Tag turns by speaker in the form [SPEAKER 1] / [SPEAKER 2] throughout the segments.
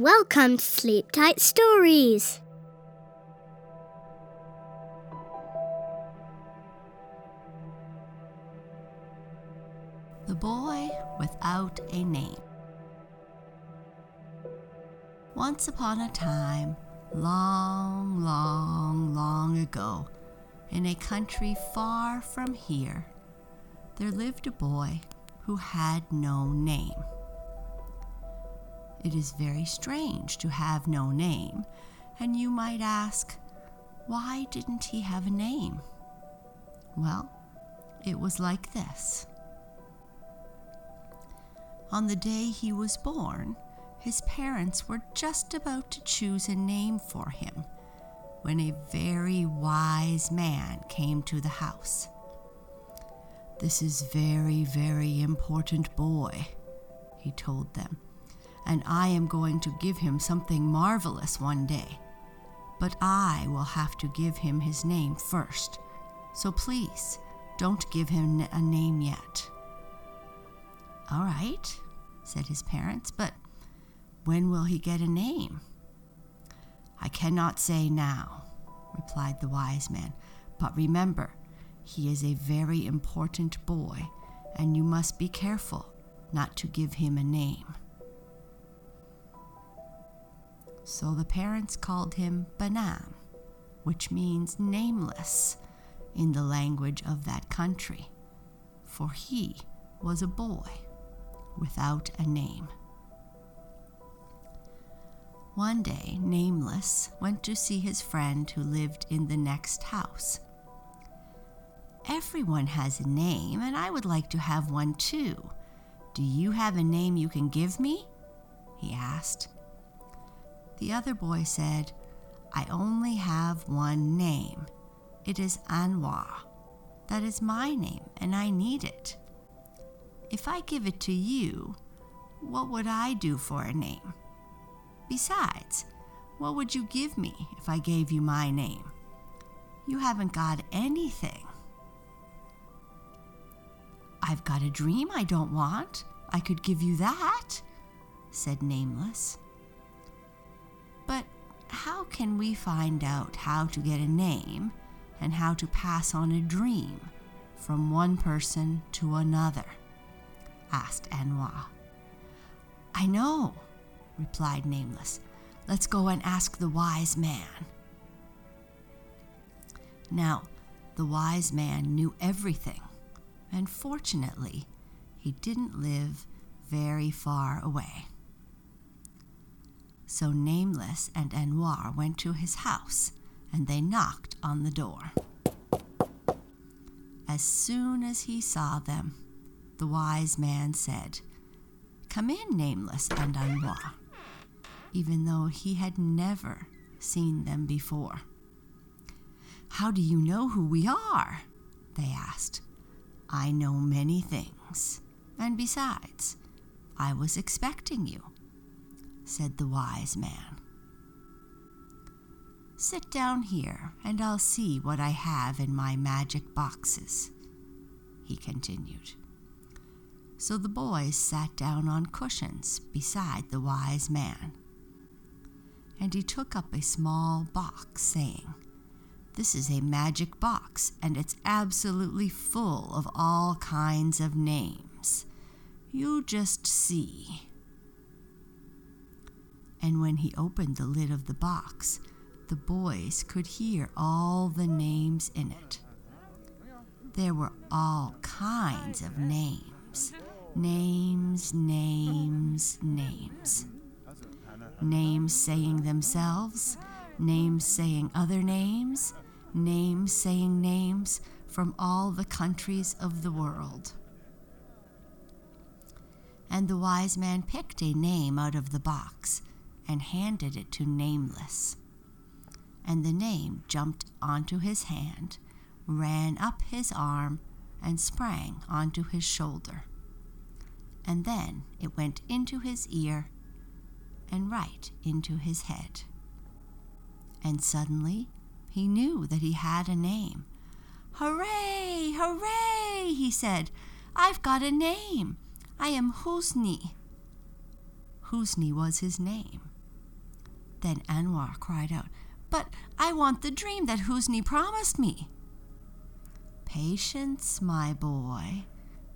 [SPEAKER 1] Welcome to Sleep Tight Stories.
[SPEAKER 2] The Boy Without a Name. Once upon a time, long, long, long ago, in a country far from here, there lived a boy who had no name. It is very strange to have no name, and you might ask, why didn't he have a name? Well, it was like this. On the day he was born, his parents were just about to choose a name for him when a very wise man came to the house. This is very, very important boy, he told them, and I am going to give him something marvelous one day. But I will have to give him his name first, so please don't give him a name yet. All right, said his parents, but when will he get a name? I cannot say now, replied the wise man, but remember, he is a very important boy, and you must be careful not to give him a name. So the parents called him Benaam, which means nameless in the language of that country, for he was a boy without a name. One day, Nameless went to see his friend who lived in the next house. Everyone has a name, and I would like to have one too. Do you have a name you can give me? he asked. The other boy said, I only have one name. It is Anwar. That is my name, and I need it. If I give it to you, what would I do for a name? Besides, what would you give me if I gave you my name? You haven't got anything. I've got a dream I don't want. I could give you that, said Nameless. But how can we find out how to get a name and how to pass on a dream from one person to another? asked Anwar. I know, replied Nameless. Let's go and ask the wise man. Now, the wise man knew everything, and fortunately, he didn't live very far away. So Nameless and Anwar went to his house, and they knocked on the door. As soon as he saw them, the wise man said, Come in, Nameless and Anwar, even though he had never seen them before. How do you know who we are? They asked. I know many things, and besides, I was expecting you, said the wise man. Sit down here, and I'll see what I have in my magic boxes, he continued. So the boys sat down on cushions beside the wise man. And he took up a small box, saying, This is a magic box, and it's absolutely full of all kinds of names. You just see. And when he opened the lid of the box, the boys could hear all the names in it. There were all kinds of names Names, names, names. Names saying themselves, names saying other names, names saying names from all the countries of the world. And the wise man picked a name out of the box and handed it to Nameless. And the name jumped onto his hand, ran up his arm, and sprang onto his shoulder and then it went into his ear and right into his head. And suddenly he knew that he had a name. Hooray! Hooray! he said. I've got a name. I am Husni. Husni was his name, Then Anwar cried out, But I want the dream that Husni promised me. Patience, my boy,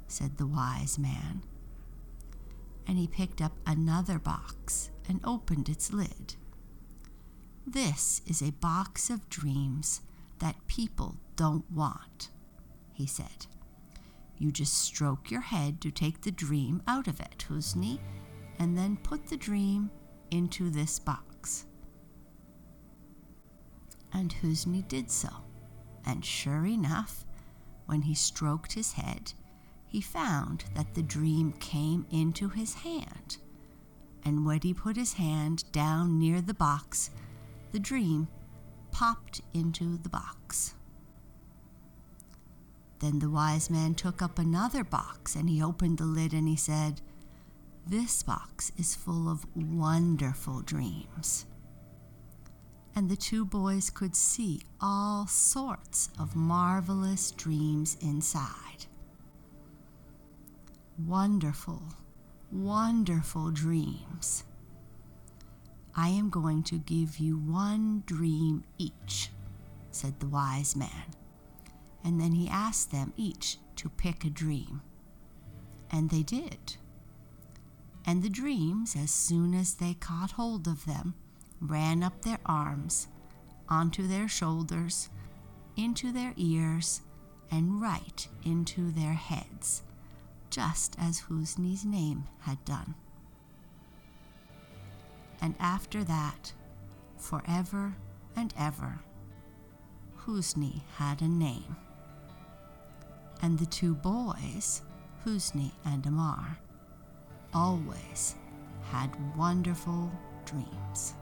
[SPEAKER 2] said the wise man. And he picked up another box and opened its lid. This is a box of dreams that people don't want, he said. You just stroke your head to take the dream out of it, Husni, and then put the dream into this box. And Husni did so, and sure enough, when he stroked his head, he found that the dream came into his hand. And when he put his hand down near the box, the dream popped into the box. Then the wise man took up another box and he opened the lid and he said, This box is full of wonderful dreams. And the two boys could see all sorts of marvelous dreams inside. Wonderful, wonderful dreams. I am going to give you one dream each, said the wise man and then he asked them each to pick a dream. And they did. And the dreams, as soon as they caught hold of them, ran up their arms, onto their shoulders, into their ears, and right into their heads, just as Husni's name had done. And after that, forever and ever, Husni had a name and the two boys, Husni and Anwar, always had wonderful dreams.